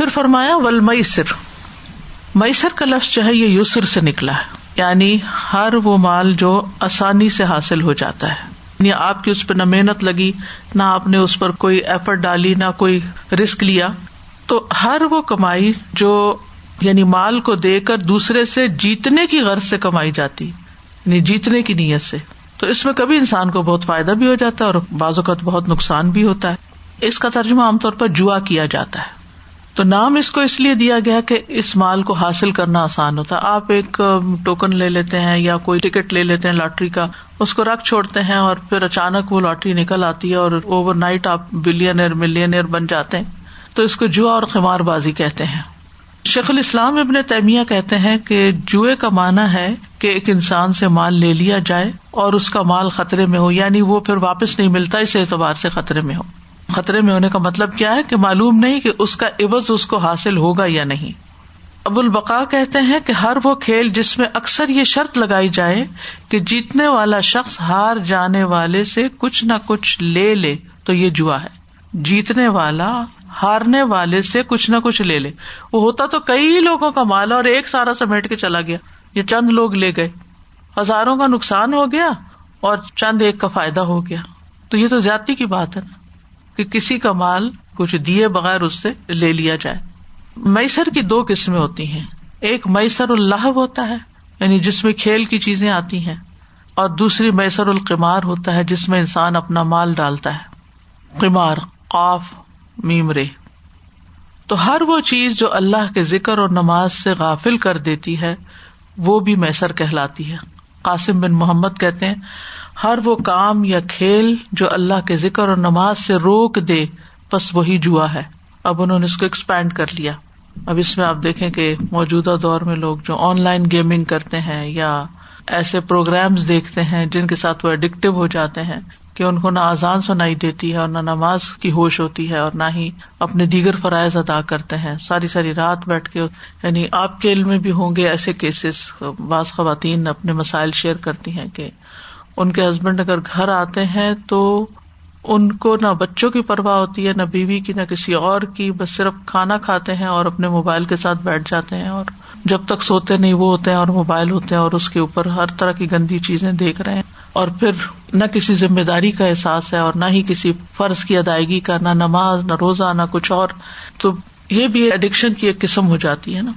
پھر فرمایا ول میسر میسر کا لفظ جو ہے، یہ یوسر سے نکلا ہے۔ یعنی ہر وہ مال جو آسانی سے حاصل ہو جاتا ہے۔ یعنی آپ کی اس پہ نہ محنت لگی، نہ آپ نے اس پر کوئی ایفرٹ ڈالی، نہ کوئی رسک لیا۔ تو ہر وہ کمائی جو یعنی مال کو دے کر دوسرے سے جیتنے کی غرض سے کمائی جاتی یعنی جیتنے کی نیت سے۔ تو اس میں کبھی انسان کو بہت فائدہ بھی ہو جاتا ہے اور بعض اوقات بہت نقصان بھی ہوتا ہے۔ اس کا ترجمہ عام طور پر جوا کیا جاتا ہے۔ تو نام اس کو اس لیے دیا گیا کہ اس مال کو حاصل کرنا آسان ہوتا ہے۔ آپ ایک ٹوکن لے لیتے ہیں یا کوئی ٹکٹ لے لیتے ہیں لاٹری کا، اس کو رکھ چھوڑتے ہیں اور پھر اچانک وہ لاٹری نکل آتی ہے اور اوور نائٹ آپ بلین ملین بن جاتے ہیں۔ تو اس کو جوا اور خمار بازی کہتے ہیں۔ شیخ الاسلام ابن تیمیہ کہتے ہیں کہ جوئے کا مانا ہے کہ ایک انسان سے مال لے لیا جائے اور اس کا مال خطرے میں ہو یعنی وہ پھر واپس نہیں ملتا، اس اعتبار سے خطرے میں ہو۔ خطرے میں ہونے کا مطلب کیا ہے کہ معلوم نہیں کہ اس کا عوض اس کو حاصل ہوگا یا نہیں۔ ابو البقا کہتے ہیں کہ ہر وہ کھیل جس میں اکثر یہ شرط لگائی جائے کہ جیتنے والا شخص ہار جانے والے سے کچھ نہ کچھ لے لے، تو یہ جوا ہے۔ جیتنے والا ہارنے والے سے کچھ نہ کچھ لے لے۔ وہ ہوتا تو کئی لوگوں کا مال اور ایک سارا سمیٹ کے چلا گیا۔ یہ چند لوگ لے گئے۔ ہزاروں کا نقصان ہو گیا اور چند ایک کا فائدہ ہو گیا۔ تو یہ تو زیادتی کی بات ہے۔ نا کہ کسی کا مال کچھ دیے بغیر اس سے لے لیا جائے۔ میسر کی دو قسمیں ہوتی ہیں۔ ایک میسر اللہ ہوتا ہے یعنی جس میں کھیل کی چیزیں آتی ہیں، اور دوسری میسر القمار ہوتا ہے، جس میں انسان اپنا مال ڈالتا ہے۔ قمار، قاف میم رے تو ہر وہ چیز جو اللہ کے ذکر اور نماز سے غافل کر دیتی ہے، وہ بھی میسر کہلاتی ہے۔ قاسم بن محمد کہتے ہیں ہر وہ کام یا کھیل جو اللہ کے ذکر اور نماز سے روک دے، بس وہی جوا ہے۔ اب انہوں نے اس کو ایکسپینڈ کر لیا۔ اب اس میں آپ دیکھیں کہ موجودہ دور میں لوگ جو آن لائن گیمنگ کرتے ہیں یا ایسے پروگرامس دیکھتے ہیں جن کے ساتھ وہ اڈکٹیو ہو جاتے ہیں کہ ان کو نہ آزان سنائی دیتی ہے اور نہ نماز کی ہوش ہوتی ہے اور نہ ہی اپنے دیگر فرائض ادا کرتے ہیں۔ ساری ساری رات بیٹھ کے یعنی آپ کے علم میں بھی ہوں گے ایسے کیسز بعض خواتین اپنے مسائل شیئر کرتی ہیں کہ ان کے ہسبینڈ اگر گھر آتے ہیں تو ان کو نہ بچوں کی پرواہ ہوتی ہے، نہ بیوی کی، نہ کسی اور کی، بس صرف کھانا کھاتے ہیں اور اپنے موبائل کے ساتھ بیٹھ جاتے ہیں اور جب تک سوتے نہیں وہ ہوتے ہیں اور موبائل ہوتے ہیں اور اس کے اوپر ہر طرح کی گندی چیزیں دیکھ رہے ہیں اور پھر نہ کسی ذمہ داری کا احساس ہے اور نہ ہی کسی فرض کی ادائیگی کا، نہ نماز، نہ روزہ، نہ کچھ اور۔ تو یہ بھی ایڈکشن کی ایک قسم ہو جاتی ہے نا۔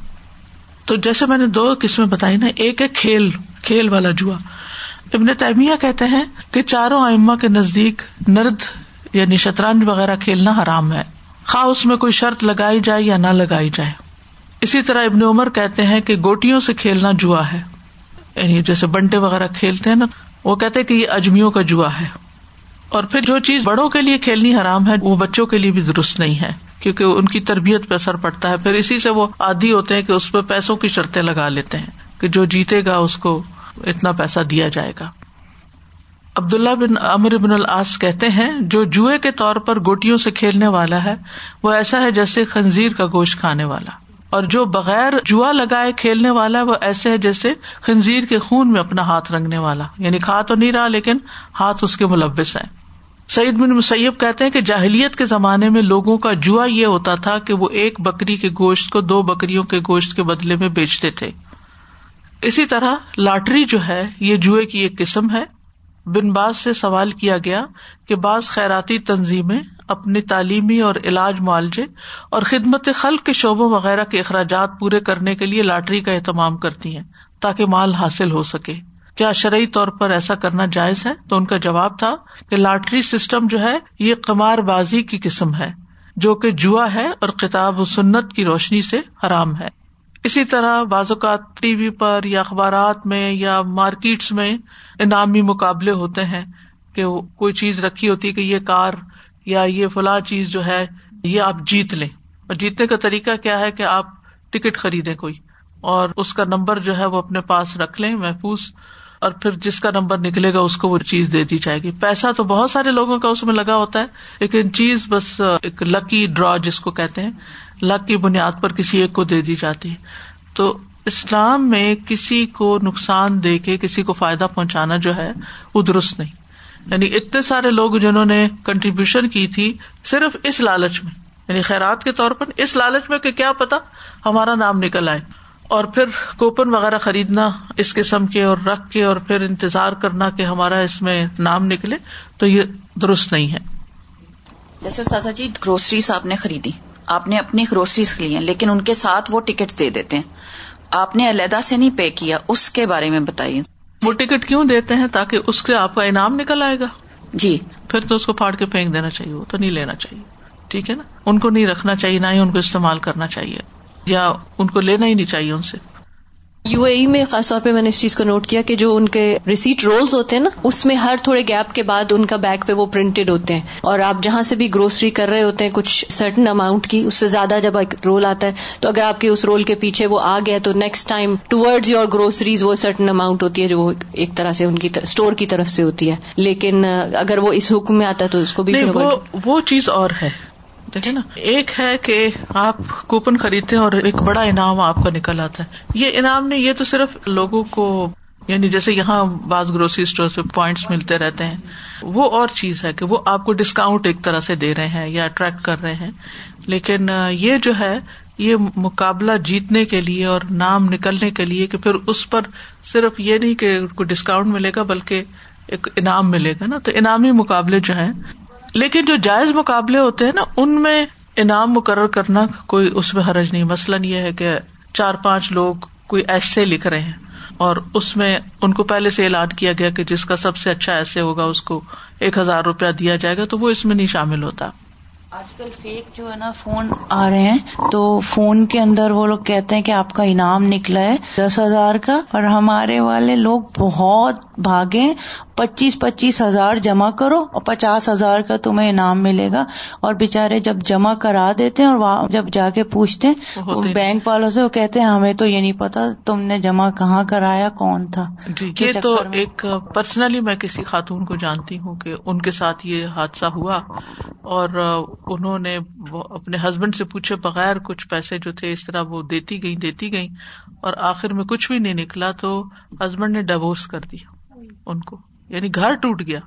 تو جیسے میں نے دو قسمیں بتائی نا، ایک ہے کھیل کھیل والا جوا۔ ابن تعمیہ کہتے ہیں کہ چاروں ائما کے نزدیک نرد یعنی شطرنج وغیرہ کھیلنا حرام ہے۔ خواہ اس میں کوئی شرط لگائی جائے یا نہ لگائی جائے۔ اسی طرح ابن عمر کہتے ہیں کہ گوٹیوں سے کھیلنا جوا ہے۔ یعنی جیسے بنٹے وغیرہ کھیلتے ہیں نا، وہ کہتے کہ یہ اجمیوں کا جوا ہے۔ اور پھر جو چیز بڑوں کے لیے کھیلنی حرام ہے، وہ بچوں کے لیے بھی درست نہیں ہے۔ کیونکہ ان کی تربیت پہ اثر پڑتا ہے۔ پھر اسی سے وہ عادی ہوتے ہیں کہ اس پہ پیسوں کی شرطیں لگا لیتے ہیں کہ جو جیتے گا اس کو اتنا پیسہ دیا جائے گا۔ عبداللہ بن امر بن العاص کہتے ہیں، جو جوئے کے طور پر گوٹیوں سے کھیلنے والا ہے، وہ ایسا ہے جیسے خنزیر کا گوشت کھانے والا۔ اور جو بغیر جوا لگائے کھیلنے والا ہے، وہ ایسے ہے جیسے خنزیر کے خون میں اپنا ہاتھ رنگنے والا۔ یعنی کھا تو نہیں رہا، لیکن ہاتھ اس کے ملبس ہے سعید بن مسیب کہتے ہیں کہ جاہلیت کے زمانے میں لوگوں کا جوا یہ ہوتا تھا کہ وہ ایک بکری کے گوشت کو دو بکریوں کے گوشت کے بدلے میں بیچتے تھے۔ اسی طرح لاٹری جو ہے، یہ جوئے کی ایک قسم ہے۔ بن باز سے سوال کیا گیا کہ بعض خیراتی تنظیمیں اپنی تعلیمی اور علاج معالجے اور خدمت خلق کے شعبوں وغیرہ کے اخراجات پورے کرنے کے لیے لاٹری کا اہتمام کرتی ہیں تاکہ مال حاصل ہو سکے۔ کیا شرعی طور پر ایسا کرنا جائز ہے؟ تو ان کا جواب تھا کہ لاٹری سسٹم جو ہے، یہ قمار بازی کی قسم ہے، جو کہ جوا ہے اور کتاب و سنت کی روشنی سے حرام ہے۔ اسی طرح بعض اوقات ٹی وی پر یا اخبارات میں یا مارکیٹس میں انعامی مقابلے ہوتے ہیں کہ کوئی چیز رکھی ہوتی کہ یہ کار یا یہ فلاں چیز جو ہے یہ آپ جیت لیں۔ اور جیتنے کا طریقہ کیا ہے کہ آپ ٹکٹ خریدیں کوئی اور اس کا نمبر جو ہے وہ اپنے پاس رکھ لیں محفوظ اور پھر جس کا نمبر نکلے گا اس کو وہ چیز دے دی جائے گی۔ پیسہ تو بہت سارے لوگوں کا اس میں لگا ہوتا ہے، لیکن چیز بس ایک لکی ڈرا جس کو کہتے ہیں۔ لک کی بنیاد پر کسی ایک کو دے دی جاتی ہے۔ تو اسلام میں کسی کو نقصان دے کے کسی کو فائدہ پہنچانا جو ہے، وہ درست نہیں۔ یعنی اتنے سارے لوگ جنہوں نے کنٹریبیوشن کی تھی، صرف اس لالچ میں۔ یعنی خیرات کے طور پر اس لالچ میں کہ کیا پتا، ہمارا نام نکل آئے۔ اور پھر کوپن وغیرہ خریدنا، اس قسم کے اور رکھ کے اور پھر انتظار کرنا کہ ہمارا اس میں نام نکلے، تو یہ درست نہیں ہے۔ جیسے استاذہ جی گروسریز آپ نے خریدی۔ آپ نے اپنی گروسریز لی ہیں لیکن ان کے ساتھ وہ ٹکٹ دے دیتے ہیں۔ آپ نے علیحدہ سے نہیں پے کیا اس کے بارے میں بتائیے۔ وہ ٹکٹ کیوں دیتے ہیں تاکہ اس سے آپ کا انعام نکل آئے گا؟ جی۔ پھر تو اس کو پھاڑ کے پھینک دینا چاہیے وہ تو نہیں لینا چاہیے۔ ٹھیک ہے نا؟ ان کو نہیں رکھنا چاہیے نہ ہی ان کو استعمال کرنا چاہیے۔ یا ان کو لینا ہی نہیں چاہیے ان سے۔ یو اے ای میں خاص طور پہ میں نے اس چیز کو نوٹ کیا کہ جو ان کے ریسیٹ رولز ہوتے ہیں نا اس میں ہر تھوڑے گیپ کے بعد ان کا بیک پہ وہ پرنٹڈ ہوتے ہیں۔ اور آپ جہاں سے بھی گروسری کر رہے ہوتے ہیں کچھ سرٹن اماؤنٹ کی اس سے زیادہ جب رول آتا ہے تو اگر آپ کے اس رول کے پیچھے وہ آ گیا تو next time towards your groceries وہ سرٹن اماؤنٹ ہوتی ہے جو ایک طرح سے ان کی اسٹور کی طرف سے ہوتی ہے۔ لیکن اگر وہ اس حکم میں آتا ہے تو اس کو بھی وہ چیز اور ہے۔ دیکھے نا، ایک ہے کہ آپ کوپن خریدتے ہیں اور ایک بڑا انعام آپ کا نکل آتا ہے۔ یہ انعام نہیں، یہ تو صرف لوگوں کو یعنی جیسے یہاں بعض گروسری اسٹور پہ پوائنٹس ملتے رہتے ہیں۔ وہ اور چیز ہے کہ وہ آپ کو ڈسکاؤنٹ ایک طرح سے دے رہے ہیں یا اٹریکٹ کر رہے ہیں۔ لیکن یہ جو ہے، یہ مقابلہ جیتنے کے لیے اور نام نکلنے کے لیے کہ پھر اس پر صرف یہ نہیں کہ کوئی ڈسکاؤنٹ ملے گا، بلکہ ایک انعام ملے گا نا۔ تو انعامی مقابلے جو ہیں لیکن جو جائز مقابلے ہوتے ہیں نا، ان میں انعام مقرر کرنا کوئی اس میں حرج نہیں۔ مثلاً یہ ہے کہ چار پانچ لوگ کوئی ایسے لکھ رہے ہیں اور اس میں ان کو پہلے سے اعلان کیا گیا کہ جس کا سب سے اچھا ایسے ہوگا، اس کو ایک ہزار روپیہ دیا جائے گا، تو وہ اس میں نہیں شامل ہوتا۔ آج کل فیک جو ہے نا فون آ رہے ہیں تو فون کے اندر وہ لوگ کہتے ہیں کہ آپ کا انعام نکلا ہے دس ہزار کا اور ہمارے والے لوگ بہت بھاگے پچیس پچیس ہزار جمع کرو اور پچاس ہزار کا تمہیں انعام ملے گا۔ اور بےچارے جب جمع کرا دیتے ہیں اور جب جا کے پوچھتے ہیں بینک والوں سے وہ کہتے ہیں ہمیں تو یہ نہیں پتا تم نے جمع کہاں کرایا کون تھا۔ جی یہ تو ایک پرسنلی میں کسی خاتون کو جانتی ہوں کہ ان کے ساتھ یہ حادثہ ہوا اور انہوں نے اپنے ہسبینڈ سے پوچھے بغیر کچھ پیسے جو تھے اس طرح وہ دیتی گئی دیتی گئی اور آخر میں کچھ بھی نہیں نکلا تو ہسبینڈ نے ڈائیورس کر دیا ان کو۔ یعنی گھر ٹوٹ گیا۔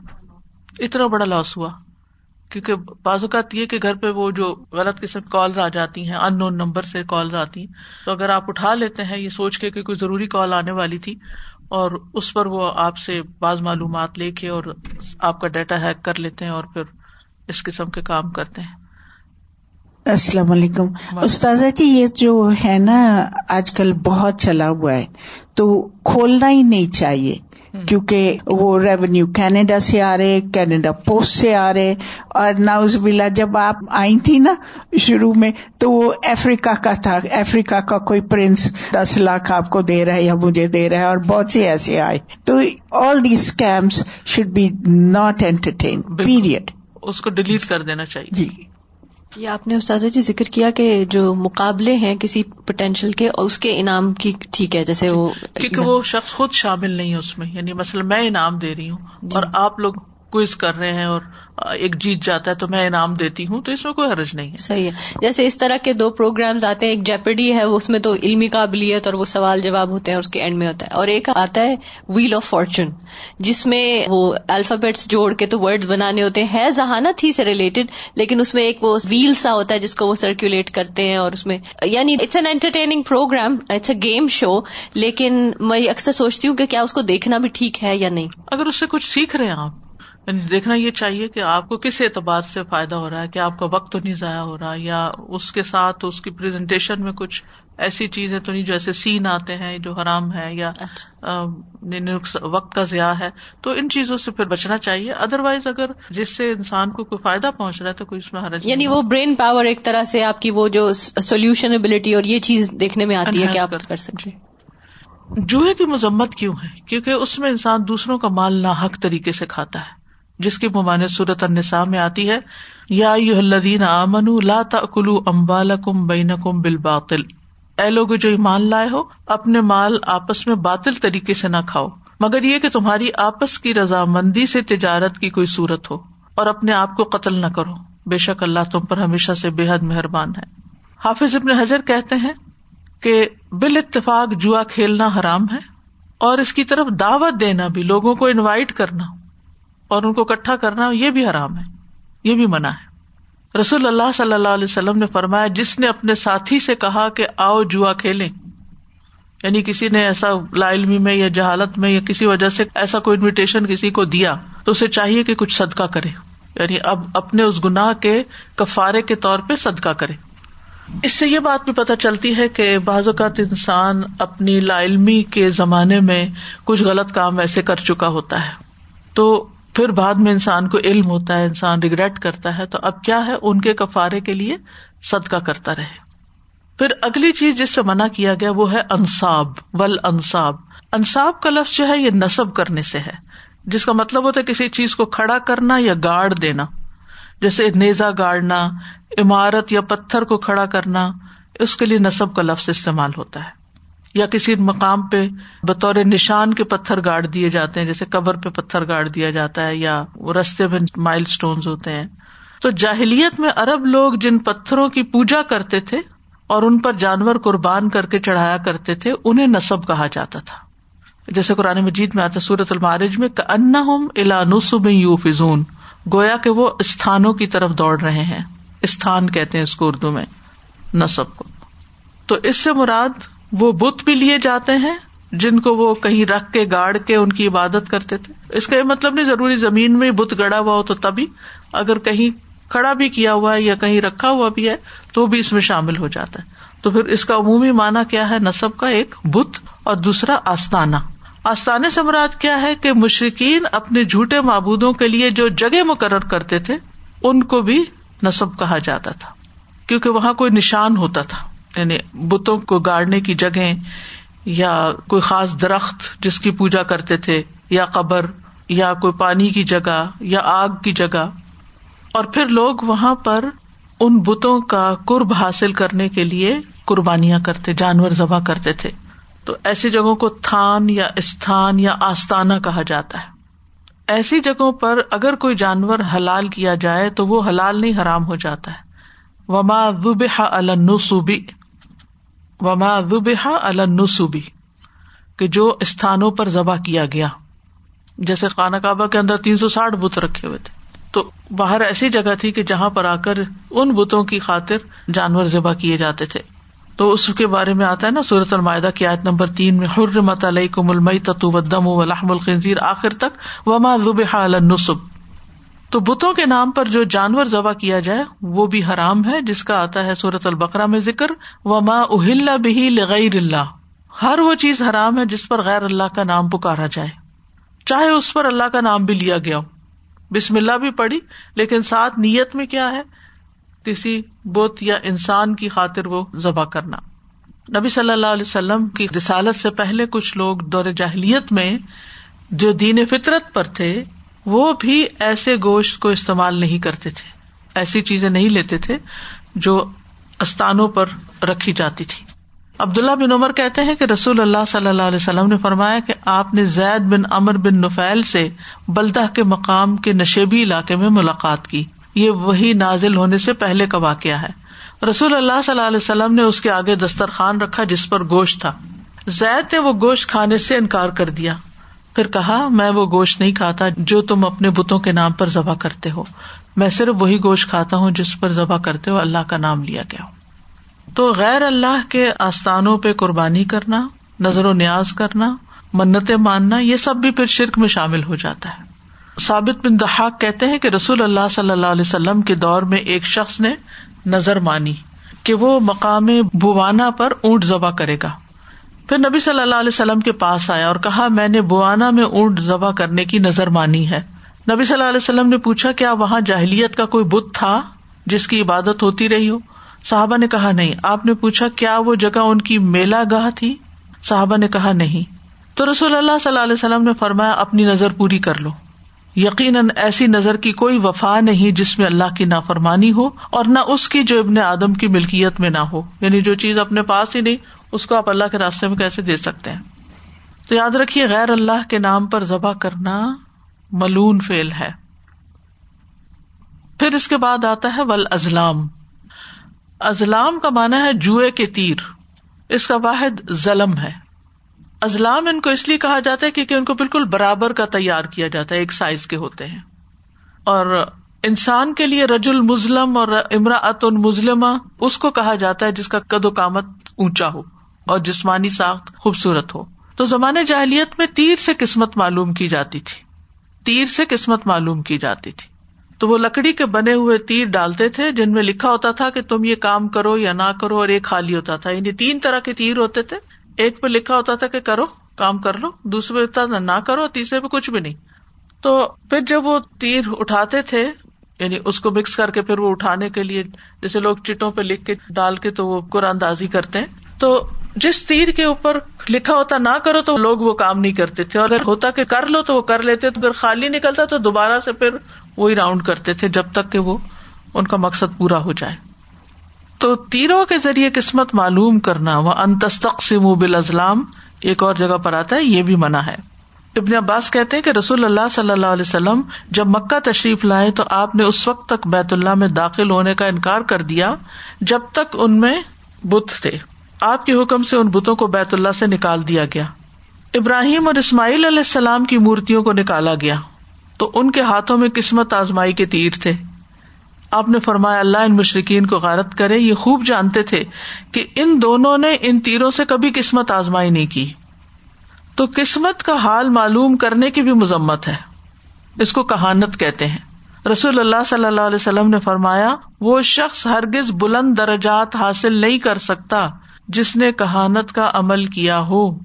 اتنا بڑا لاس ہوا۔ کیونکہ بعض اوقات یہ کہ گھر پہ وہ جو غلط قسم کالز آ جاتی ہیں ان نون نمبر سے کالز آتی ہیں، تو اگر آپ اٹھا لیتے ہیں، یہ سوچ کے کہ کوئی ضروری کال آنے والی تھی، اور اس پر وہ آپ سے بعض معلومات لے کے اور آپ کا ڈیٹا ہیک کر لیتے ہیں اور پھر اس قسم کے کام کرتے ہیں۔ السلام علیکم۔ استاذہ جی یہ جو ہے نا آج کل بہت چلا ہوا ہے تو کھولنا ہی نہیں چاہیے کیونکہ وہ ریونیو کینیڈا سے آ رہے کینیڈا پوسٹ سے آ رہے اور ناؤز بلا جب آپ آئی تھی نا شروع میں تو وہ افریقہ کا تھا۔ افریقہ کا کوئی پرنس دس لاکھ آپ کو دے رہا ہے یا مجھے دے رہا ہے اور بہت سے ایسے آئے۔ تو all the schemes should be not entertain period اس کو ڈیلیٹ کر دینا چاہیے۔ جی۔ یہ آپ نے استاذ جی ذکر کیا کہ جو مقابلے ہیں کسی پوٹینشیل کے اس کے انعام کی ٹھیک ہے جیسے وہ کیونکہ وہ شخص خود شامل نہیں ہے اس میں۔ یعنی مثلاً میں انعام دے رہی ہوں جی۔ اور آپ لوگ کوئز کر رہے ہیں اور ایک جیت جاتا ہے تو میں انعام دیتی ہوں تو اس میں کوئی حرج نہیں ہے۔ صحیح ہے۔ جیسے اس طرح کے دو پروگرامز آتے ہیں ایک جیپڈی ہے اس میں تو علمی قابلیت اور وہ سوال جواب ہوتے ہیں اس کے اینڈ میں ہوتا ہے۔ اور ایک آتا ہے ویل آف فارچون جس میں وہ الفابیٹس جوڑ کے تو ورڈ بنانے ہوتے ہیں۔ ذہانت ہی سے ریلیٹڈ لیکن اس میں ایک وہ ویل سا ہوتا ہے جس کو وہ سرکولیٹ کرتے ہیں اور اس میں یعنی it's an entertaining program it's a game show لیکن میں اکثر سوچتی ہوں کہ کیا اس کو دیکھنا بھی ٹھیک ہے یا نہیں۔ اگر اس سے کچھ سیکھ رہے ہیں آپ دیکھنا یہ چاہیے کہ آپ کو کس اعتبار سے فائدہ ہو رہا ہے کہ آپ کا وقت تو نہیں ضائع ہو رہا یا اس کے ساتھ اس کی پرزنٹیشن میں کچھ ایسی چیزیں تو نہیں جو ایسے سین آتے ہیں جو حرام ہے یا اچھا۔ وقت کا ضیاع ہے۔ تو ان چیزوں سے پھر بچنا چاہیے۔ ادر وائز اگر جس سے انسان کو کوئی فائدہ پہنچ رہا ہے تو کوئی اس میں حرج یعنی وہ برین پاور ایک طرح سے آپ کی وہ جو سولوشن ابلٹی اور یہ چیز دیکھنے میں آتی ہے کہ آپ کر کی مذمت کیوں ہے؟ کیونکہ اس میں انسان دوسروں کا مال ناحق طریقے سے کھاتا ہے۔ جس کی ممانع صورت النساء میں آتی ہے، یا الذین آمنوا لا تاکلوا اموالکم بینکم بالباطل۔ اے لوگ جو ایمان لائے ہو، اپنے مال آپس میں باطل طریقے سے نہ کھاؤ۔ مگر یہ کہ تمہاری آپس کی رضامندی سے تجارت کی کوئی صورت ہو، اور اپنے آپ کو قتل نہ کرو۔ بے شک اللہ تم پر ہمیشہ سے بے حد مہربان ہے۔ حافظ ابن حجر کہتے ہیں کہ بال اتفاق جوا کھیلنا حرام ہے، اور اس کی طرف دعوت دینا بھی، لوگوں کو انوائٹ کرنا۔ اور ان کو اکٹھا کرنا یہ بھی حرام ہے، یہ بھی منع ہے۔ رسول اللہ صلی اللہ علیہ وسلم نے فرمایا، جس نے اپنے ساتھی سے کہا کہ آؤ جوا کھیلیں یعنی کسی نے ایسا لا علمی میں یا جہالت میں یا کسی وجہ سے ایسا کوئی انویٹیشن کسی کو دیا تو اسے چاہیے کہ کچھ صدقہ کرے۔ یعنی اب اپنے اس گناہ کے کفارے کے طور پہ صدقہ کرے۔ اس سے یہ بات بھی پتہ چلتی ہے کہ بعض اوقات انسان اپنی لا علمی کے زمانے میں کچھ غلط کام ایسے کر چکا ہوتا ہے۔ تو پھر بعد میں انسان کو علم ہوتا ہے، انسان ریگریٹ کرتا ہے، تو اب کیا ہے؟ ان کے کفارے کے لیے صدقہ کرتا رہے۔ پھر اگلی چیز جس سے منع کیا گیا وہ ہے انصاب ول انصاب انصاب کا لفظ جو ہے یہ نصب کرنے سے ہے۔ جس کا مطلب ہوتا ہے کسی چیز کو کھڑا کرنا یا گاڑ دینا۔ جیسے نیزا گاڑنا، عمارت یا پتھر کو کھڑا کرنا، اس کے لیے نصب کا لفظ استعمال ہوتا ہے۔ یا کسی مقام پہ بطور نشان کے پتھر گاڑ دیے جاتے ہیں، جیسے قبر پہ پتھر گاڑ دیا جاتا ہے یا رستے میں مائل اسٹون ہوتے ہیں۔ تو جاہلیت میں ارب لوگ جن پتھروں کی پوجا کرتے تھے اور ان پر جانور قربان کر کے چڑھایا کرتے تھے، انہیں نصب کہا جاتا تھا۔ جیسے قرآن مجید میں آتا سورت المارج میں انا ہم الا نصب یو فضون گویا کہ وہ استھانوں کی طرف دوڑ رہے ہیں۔ استھان کہتے ہیں اس کو اردو میں، نصب کو۔ تو اس سے مراد وہ بت بھی لیے جاتے ہیں جن کو وہ کہیں رکھ کے گاڑ کے ان کی عبادت کرتے تھے۔ اس کا یہ مطلب نہیں ضروری زمین میں بت گڑا ہوا ہو تو تبھی اگر کہیں کھڑا بھی کیا ہوا ہے یا کہیں رکھا ہوا بھی ہے تو بھی اس میں شامل ہو جاتا ہے۔ تو پھر اس کا عمومی معنی کیا ہے؟ نصب کا ایک بت اور دوسرا آستانہ۔ آستانے سے مراد کیا ہے کہ مشرقین اپنے جھوٹے معبودوں کے لیے جو جگہ مقرر کرتے تھے، ان کو بھی نصب کہا جاتا تھا، کیونکہ وہاں کوئی نشان ہوتا تھا۔ یعنی بتوں کو گاڑنے کی جگہ یا کوئی خاص درخت جس کی پوجا کرتے تھے، یا قبر، یا کوئی پانی کی جگہ، یا آگ کی جگہ۔ اور پھر لوگ وہاں پر ان بتوں کا قرب حاصل کرنے کے لیے قربانیاں کرتے، جانور ذبح کرتے تھے۔ تو ایسی جگہوں کو تھان یا استھان یا آستانہ کہا جاتا ہے۔ ایسی جگہوں پر اگر کوئی جانور حلال کیا جائے تو وہ حلال نہیں، حرام ہو جاتا ہے۔ وما وبا النسوبی وما وبا النسوبی کہ جو استھانوں پر ذبح کیا گیا۔ جیسے خانہ کعبہ کے اندر تین سو ساٹھ بت رکھے ہوئے تھے۔ تو باہر ایسی جگہ تھی کہ جہاں پر آ کر ان بتوں کی خاطر جانور ذبح کیے جاتے تھے۔ تو اس کے بارے میں آتا ہے نا سورت المائدہ کی آیت نمبر تین میں حر مت علیہ کو ملمئی الخنزیر آخر تک، وما ذبح النصب تو بتوں کے نام پر جو جانور ذبح کیا جائے، وہ بھی حرام ہے، جس کا آتا ہے سورت البقرا میں ذکر، وما اہل بہی لغیر اللہ ہر وہ چیز حرام ہے جس پر غیر اللہ کا نام پکارا جائے۔ چاہے اس پر اللہ کا نام بھی لیا گیا ہو۔ بسم اللہ بھی پڑھی، لیکن ساتھ نیت میں کیا ہے؟ کسی بت یا انسان کی خاطر وہ ذبح کرنا۔ نبی صلی اللہ علیہ وسلم کی رسالت سے پہلے کچھ لوگ دور جاہلیت میں جو دین فطرت پر تھے وہ بھی ایسے گوشت کو استعمال نہیں کرتے تھے۔ ایسی چیزیں نہیں لیتے تھے جو استانوں پر رکھی جاتی تھی۔ عبداللہ بن عمر کہتے ہیں کہ رسول اللہ صلی اللہ علیہ وسلم نے فرمایا کہ آپ نے زید بن امر بن نفیل سے بلدہ کے مقام کے نشیبی علاقے میں ملاقات کی۔ یہ وہی نازل ہونے سے پہلے کا واقعہ ہے۔ رسول اللہ صلی اللہ علیہ وسلم نے اس کے آگے دسترخوان رکھا جس پر گوشت تھا۔ زید نے وہ گوشت کھانے سے انکار کر دیا۔ پھر کہا، میں وہ گوشت نہیں کھاتا جو تم اپنے بتوں کے نام پر ذبح کرتے ہو۔ میں صرف وہی گوشت کھاتا ہوں جس پر ذبح کرتے ہو، اللہ کا نام لیا گیا۔ ہو تو غیر اللہ کے آستانوں پہ قربانی کرنا، نظر و نیاز کرنا منت ماننا، یہ سب بھی پھر شرک میں شامل ہو جاتا ہے۔ ثابت بن دہاق کہتے ہیں کہ رسول اللہ صلی اللہ علیہ وسلم کے دور میں ایک شخص نے نظر مانی کہ وہ مقام بوانا پر اونٹ ذبح کرے گا۔ پھر نبی صلی اللہ علیہ وسلم کے پاس آیا اور کہا، میں نے بوانا میں اونٹ ذبح کرنے کی نظر مانی ہے۔ نبی صلی اللہ علیہ وسلم نے پوچھا، کیا وہاں جاہلیت کا کوئی بت تھا جس کی عبادت ہوتی رہی ہو؟ صاحبہ نے کہا، نہیں۔ آپ نے پوچھا، کیا وہ جگہ ان کی میلا گاہ تھی؟ صاحبہ نے کہا، نہیں۔ تو رسول اللہ صلی اللہ علیہ وسلم نے فرمایا، اپنی نظر پوری کر لو۔ یقیناً ایسی نظر کی کوئی وفا نہیں جس میں اللہ کی نافرمانی ہو اور نہ اس کی جو ابن آدم کی ملکیت میں نہ ہو۔ یعنی جو چیز اپنے پاس ہی نہیں اس کو آپ اللہ کے راستے میں کیسے دے سکتے ہیں؟ تو یاد رکھیے، غیر اللہ کے نام پر ذبح کرنا ملون فیل ہے۔ پھر اس کے بعد آتا ہے ول ازلام ازلام کا مانا ہے جوئے کے تیر۔ اس کا واحد ظلم ہے۔ ازلام ان کو اس لیے کہا جاتا ہے کیونکہ ان کو بالکل برابر کا تیار کیا جاتا ہے، ایک سائز کے ہوتے ہیں۔ اور انسان کے لیے رج المزلم اور امراۃ المزلمہ اس کو کہا جاتا ہے جس کا قد و کامت اونچا ہو۔ اور جسمانی ساخت خوبصورت ہو۔ تو زمانے جاہلیت میں تیر سے قسمت معلوم کی جاتی تھی۔ تیر سے قسمت معلوم کی جاتی تھی۔ تو وہ لکڑی کے بنے ہوئے تیر ڈالتے تھے، جن میں لکھا ہوتا تھا کہ تم یہ کام کرو یا نہ کرو، اور ایک خالی ہوتا تھا۔ یعنی تین طرح کے تیر ہوتے تھے۔ ایک پہ لکھا ہوتا تھا کہ کرو، کام کر لو۔ دوسرے پہ نہ کرو تیسرے پہ کچھ بھی نہیں۔ تو پھر جب وہ تیر اٹھاتے تھے یعنی اس کو مکس کر کے پھر وہ اٹھانے کے لیے، جیسے لوگ چٹوں پہ لکھ کے ڈال کے تو وہ قرآن دازی کرتے ہیں۔ تو جس تیر کے اوپر لکھا ہوتا نہ کرو تو لوگ وہ کام نہیں کرتے تھے، اور اگر ہوتا کہ کر لو تو وہ کر لیتے، تو اگر خالی نکلتا تو دوبارہ سے پھر وہی راؤنڈ کرتے تھے جب تک کہ وہ ان کا مقصد پورا ہو جائے۔ تو تیروں کے ذریعے قسمت معلوم کرنا وہ انتستقسم بال ازلام ایک اور جگہ پر آتا ہے، یہ بھی منع ہے۔ ابن عباس کہتے ہیں کہ رسول اللہ صلی اللہ علیہ وسلم جب مکہ تشریف لائے تو آپ نے اس وقت تک بیت اللہ میں داخل ہونے کا انکار کر دیا جب تک ان میں بت تھے۔ آپ کے حکم سے ان بتوں کو بیت اللہ سے نکال دیا گیا۔ ابراہیم اور اسماعیل علیہ السلام کی مورتیوں کو نکالا گیا۔ تو ان کے ہاتھوں میں قسمت آزمائی کے تیر تھے۔ آپ نے فرمایا، اللہ ان مشرقین کو غارت کرے۔ یہ خوب جانتے تھے کہ ان دونوں نے ان تیروں سے کبھی قسمت آزمائی نہیں کی۔ تو قسمت کا حال معلوم کرنے کی بھی مذمت ہے۔ اس کو کہانت کہتے ہیں۔ رسول اللہ صلی اللہ علیہ وسلم نے فرمایا، وہ شخص ہرگز بلند درجات حاصل نہیں کر سکتا۔ جس نے کہانت کا عمل کیا ہو،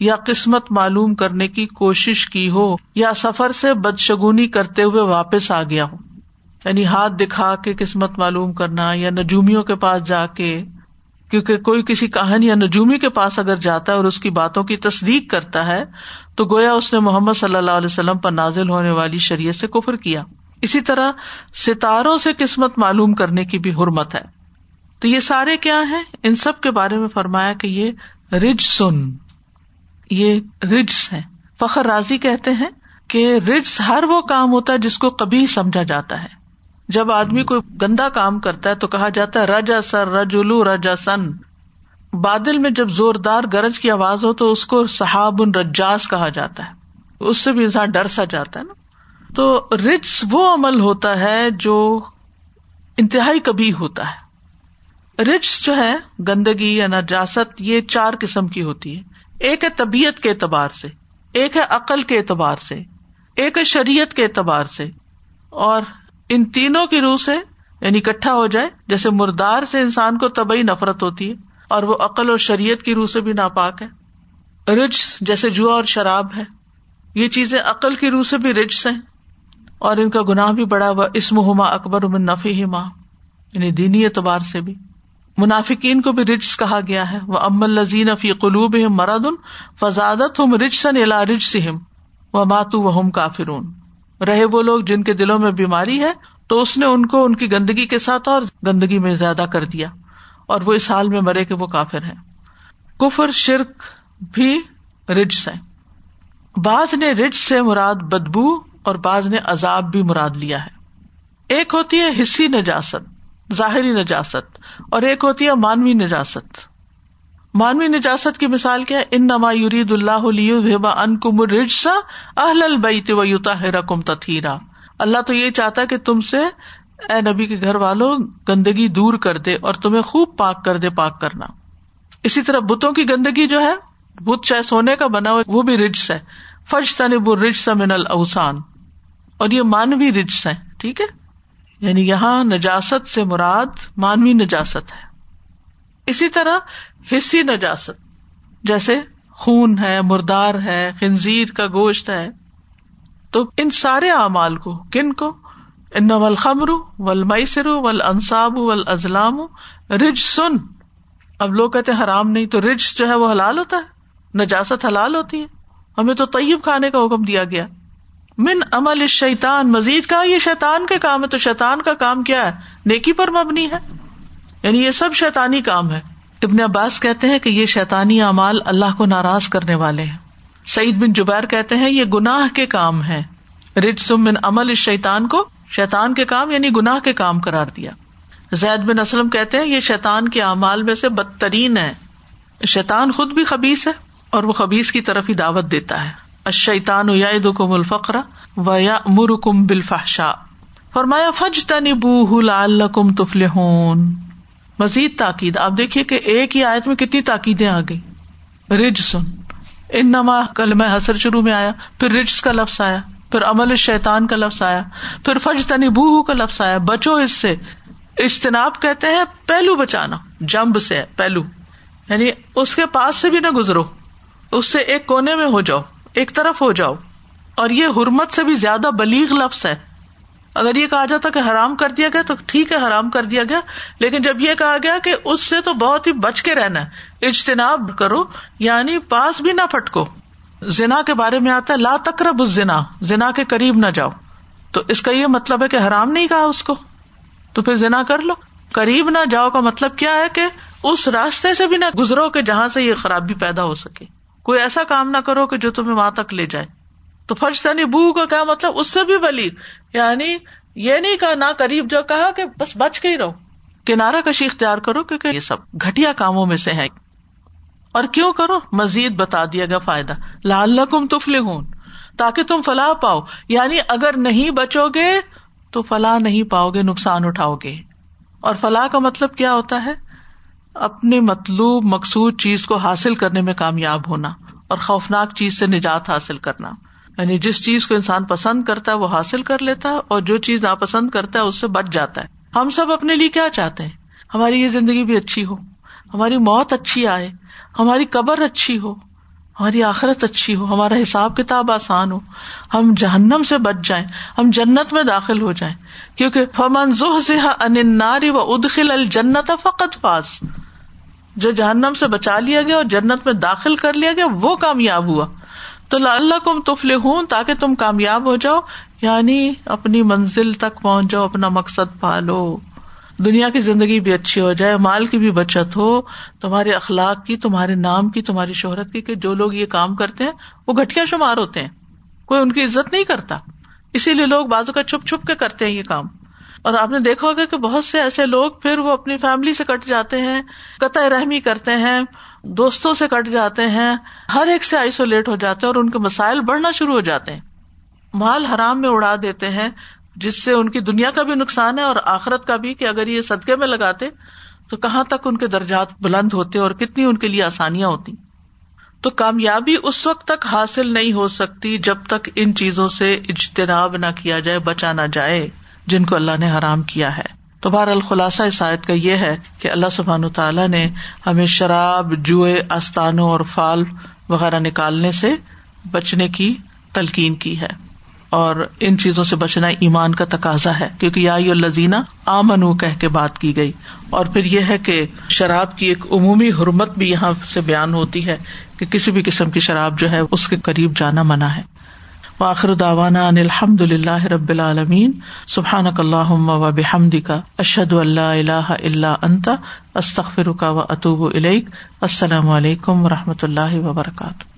یا قسمت معلوم کرنے کی کوشش کی ہو، یا سفر سے بدشگونی کرتے ہوئے واپس آ گیا ہو۔ یعنی ہاتھ دکھا کے قسمت معلوم کرنا یا نجومیوں کے پاس جا کے، کیونکہ کوئی کسی کہانی یا نجومی کے پاس اگر جاتا ہے اور اس کی باتوں کی تصدیق کرتا ہے، تو گویا اس نے محمد صلی اللہ علیہ وسلم پر نازل ہونے والی شریعت سے کفر کیا۔ اسی طرح ستاروں سے قسمت معلوم کرنے کی بھی حرمت ہے۔ تو یہ سارے کیا ہیں؟ ان سب کے بارے میں فرمایا کہ یہ رج سن، یہ رجس ہے فخر راضی کہتے ہیں کہ رجس ہر وہ کام ہوتا ہے جس کو کبھی سمجھا جاتا ہے۔ جب آدمی کوئی گندا کام کرتا ہے تو کہا جاتا ہے، رجا سر رجولو رجا سن۔ بادل میں جب زوردار گرج کی آواز ہو تو اس کو صحاب ان رجاس کہا جاتا ہے۔ اس سے بھی انسان ڈر سا جاتا ہے نا۔ تو رجس وہ عمل ہوتا ہے جو انتہائی کبھی ہوتا ہے۔ رچ جو ہے، گندگی یا نجاست، یہ چار قسم کی ہوتی ہے۔ ایک ہے طبیعت کے اعتبار سے، ایک ہے عقل کے اعتبار سے، ایک ہے شریعت کے اعتبار سے۔ اور ان تینوں کی روح سے یعنی اکٹھا ہو جائے، جیسے مردار سے انسان کو طبی نفرت ہوتی ہے، اور وہ عقل اور شریعت کی روح سے بھی ناپاک ہے۔ رچ جیسے جوا اور شراب ہے، یہ چیزیں عقل کی روح سے بھی رچس ہیں۔ اور ان کا گناہ بھی بڑا ہوا اسم ہما اکبر نفی ہی ماں یعنی دینی اعتبار سے بھی۔ منافقین کو بھی رچس کہا گیا ہے۔ وہ ام الزین فی قلوب مرد فضادت ہم رچسن الا رچ سم و ماتو و ہم کافرون رہے وہ لوگ جن کے دلوں میں بیماری ہے، تو اس نے ان کو ان کی گندگی کے ساتھ اور گندگی میں زیادہ کر دیا۔ اور وہ اس حال میں مرے کہ وہ کافر ہے کفر، شرک بھی رجس ہے بعض نے رچ سے مراد بدبو اور بعض نے عذاب بھی مراد لیا ہے۔ ایک ہوتی ہے حصی نجاست۔ ظاہری نجاست اور ایک ہوتی ہے مانوی نجاست۔ مانوی نجاست کی مثال کیا ان نما یورید اللہ ان کم رجسا اہل البیت و یوتا رقم تتھیرا اللہ تو یہ چاہتا کہ تم سے اے نبی کے گھر والوں گندگی دور کر دے اور تمہیں خوب پاک کر دے پاک کرنا۔ اسی طرح بتوں کی گندگی جو ہے، بت چاہے سونے کا بنا ہوا وہ بھی رجس ہے۔ فج تنب رجس من الاوسان اور یہ مانوی رجس ہے ٹھیک ہے؟ یعنی یہاں نجاست سے مراد مانوی نجاست ہے۔ اسی طرح حصی نجاست، جیسے خون ہے، مردار ہے، خنزیر کا گوشت ہے۔ تو ان سارے اعمال کو، کن کو؟ ان ولخمر ول میسر ول انصاب ول رج سن اب لوگ کہتے حرام نہیں، تو رج جو ہے وہ حلال ہوتا ہے، نجاست حلال ہوتی ہے۔ ہمیں تو طیب کھانے کا حکم دیا گیا۔ من عمل شیتان مزید کا یہ شیتان کے کام ہے، تو شیتان کا کام کیا ہے؟ نیکی پر مبنی ہے۔ یعنی یہ سب شیتانی کام ہے۔ ابن عباس کہتے ہیں کہ یہ شیتانی اعمال اللہ کو ناراض کرنے والے ہیں۔ سعید بن جبیر کہتے ہیں یہ گناہ کے کام ہے من عمل شیتان کو شیتان کے کام یعنی گناہ کے کام کرار دیا۔ زید بن اسلم کہتے ہیں یہ شیتان کے اعمال میں سے بدترین ہے۔ شیتان خود بھی خبیص ہے اور وہ خبیص کی طرف ہی دعوت دیتا ہے۔ اشیتان یا الفقرا و یا مرکم بالفحشا فرمایا فج تنی بو لال کم تفل مزید تاکید، آپ دیکھیے کہ ایک ہی آیت میں کتنی تاکیدیں آ گئی رج سن. ان نما کل میں حسر شروع میں آیا، پھر رجس کا لفظ آیا، پھر عمل شیتان کا لفظ آیا، پھر فج تنی بو کا لفظ آیا. بچو اس سے. اجتناب کہتے ہیں پہلو بچانا جمب سے، پہلو. یعنی اس کے پاس سے بھی نہ گزرو، اس سے ایک کونے میں ہو جاؤ. ایک طرف ہو جاؤ۔ اور یہ حرمت سے بھی زیادہ بلیغ لفظ ہے۔ اگر یہ کہا جاتا کہ حرام کر دیا گیا تو ٹھیک ہے، حرام کر دیا گیا۔ لیکن جب یہ کہا گیا کہ اس سے تو بہت ہی بچ کے رہنا ہے۔ اجتناب کرو یعنی پاس بھی نہ پٹکو زنا کے بارے میں آتا ہے، لا تقرب الزنا، زنا کے قریب نہ جاؤ۔ تو اس کا یہ مطلب ہے کہ حرام نہیں کہا اس کو۔ تو پھر زنا کر لو۔ قریب نہ جاؤ کا مطلب کیا ہے کہ اس راستے سے بھی نہ گزرو کہ جہاں سے یہ خرابی پیدا ہو سکے۔ کوئی ایسا کام نہ کرو کہ جو تمہیں وہاں تک لے جائے۔ تو فرش یعنی بو کا کیا مطلب اس سے بھی بلی یعنی یہ نہیں کہا، نہ قریب جو کہا کہ بس بچ کے ہی رہو۔ کنارا کشی اختیار کرو کیونکہ یہ سب گٹیا کاموں میں سے ہے اور کیوں کرو؟ مزید بتا دیا گیا فائدہ۔ لال کم تفل ہوں تاکہ تم فلاح پاؤ۔ یعنی اگر نہیں بچو گے تو فلاح نہیں پاؤ گے، نقصان اٹھاؤ گے۔ اور فلاح کا مطلب کیا ہوتا ہے؟ اپنے مطلوب مقصود چیز کو حاصل کرنے میں کامیاب ہونا اور خوفناک چیز سے نجات حاصل کرنا۔ یعنی جس چیز کو انسان پسند کرتا ہے وہ حاصل کر لیتا ہے اور جو چیز ناپسند کرتا ہے اس سے بچ جاتا ہے۔ ہم سب اپنے لیے کیا چاہتے ہیں؟ ہماری یہ زندگی بھی اچھی ہو، ہماری موت اچھی آئے، ہماری قبر اچھی ہو، ہماری آخرت اچھی ہو، ہمارا حساب کتاب آسان ہو۔ ہم جہنم سے بچ جائیں، ہم جنت میں داخل ہو جائیں۔ کیونکہ فمن اناری و ادخل الجنت فقط فاس جو جہنم سے بچا لیا گیا اور جنت میں داخل کر لیا گیا، وہ کامیاب ہوا۔ تو اللہ کم تفل ہوں تاکہ تم کامیاب ہو جاؤ یعنی اپنی منزل تک پہنچ جاؤ، اپنا مقصد پالو۔ دنیا کی زندگی بھی اچھی ہو جائے، مال کی بھی بچت ہو، تمہارے اخلاق کی، تمہارے نام کی، تمہاری شہرت کی، کہ جو لوگ یہ کام کرتے ہیں، وہ گٹیا شمار ہوتے ہیں۔ کوئی ان کی عزت نہیں کرتا۔ اسی لیے لوگ بازو کا چھپ چھپ کے کرتے ہیں یہ کام۔ اور آپ نے دیکھا ہوگا کہ بہت سے ایسے لوگ پھر وہ اپنی فیملی سے کٹ جاتے ہیں، قطع رحمی کرتے ہیں، دوستوں سے کٹ جاتے ہیں، ہر ایک سے آئسولیٹ ہو جاتے ہیں اور ان کے مسائل بڑھنا شروع ہو جاتے ہیں۔ مال حرام میں اڑا دیتے ہیں، جس سے ان کی دنیا کا بھی نقصان ہے اور آخرت کا بھی، کہ اگر یہ صدقے میں لگاتے تو کہاں تک ان کے درجات بلند ہوتے اور کتنی ان کے لیے آسانیاں ہوتی۔ تو کامیابی اس وقت تک حاصل نہیں ہو سکتی جب تک ان چیزوں سے اجتناب نہ کیا جائے، بچا نہ جائے۔ جن کو اللہ نے حرام کیا ہے۔ تو بہر الخلاصہ آیت کا یہ ہے کہ اللہ سبحان تعالیٰ نے ہمیں شراب، جوئے، آستانوں اور فال وغیرہ نکالنے سے بچنے کی تلقین کی ہے۔ اور ان چیزوں سے بچنا ایمان کا تقاضا ہے۔ کیونکہ یا لذینہ آمن کہہ کے بات کی گئی۔ اور پھر یہ ہے کہ شراب کی ایک عمومی حرمت بھی یہاں سے بیان ہوتی ہے کہ کسی بھی قسم کی شراب جو ہے اس کے قریب جانا منع ہے۔ وآخر داوانا ان الحمد اللہ رب العالمین. سبحان اللہ و بحمد کا اشد اللہ اللہ اللہ انتا استخر کا و اطوب السلام علیکم و رحمۃ اللہ وبرکاتہ.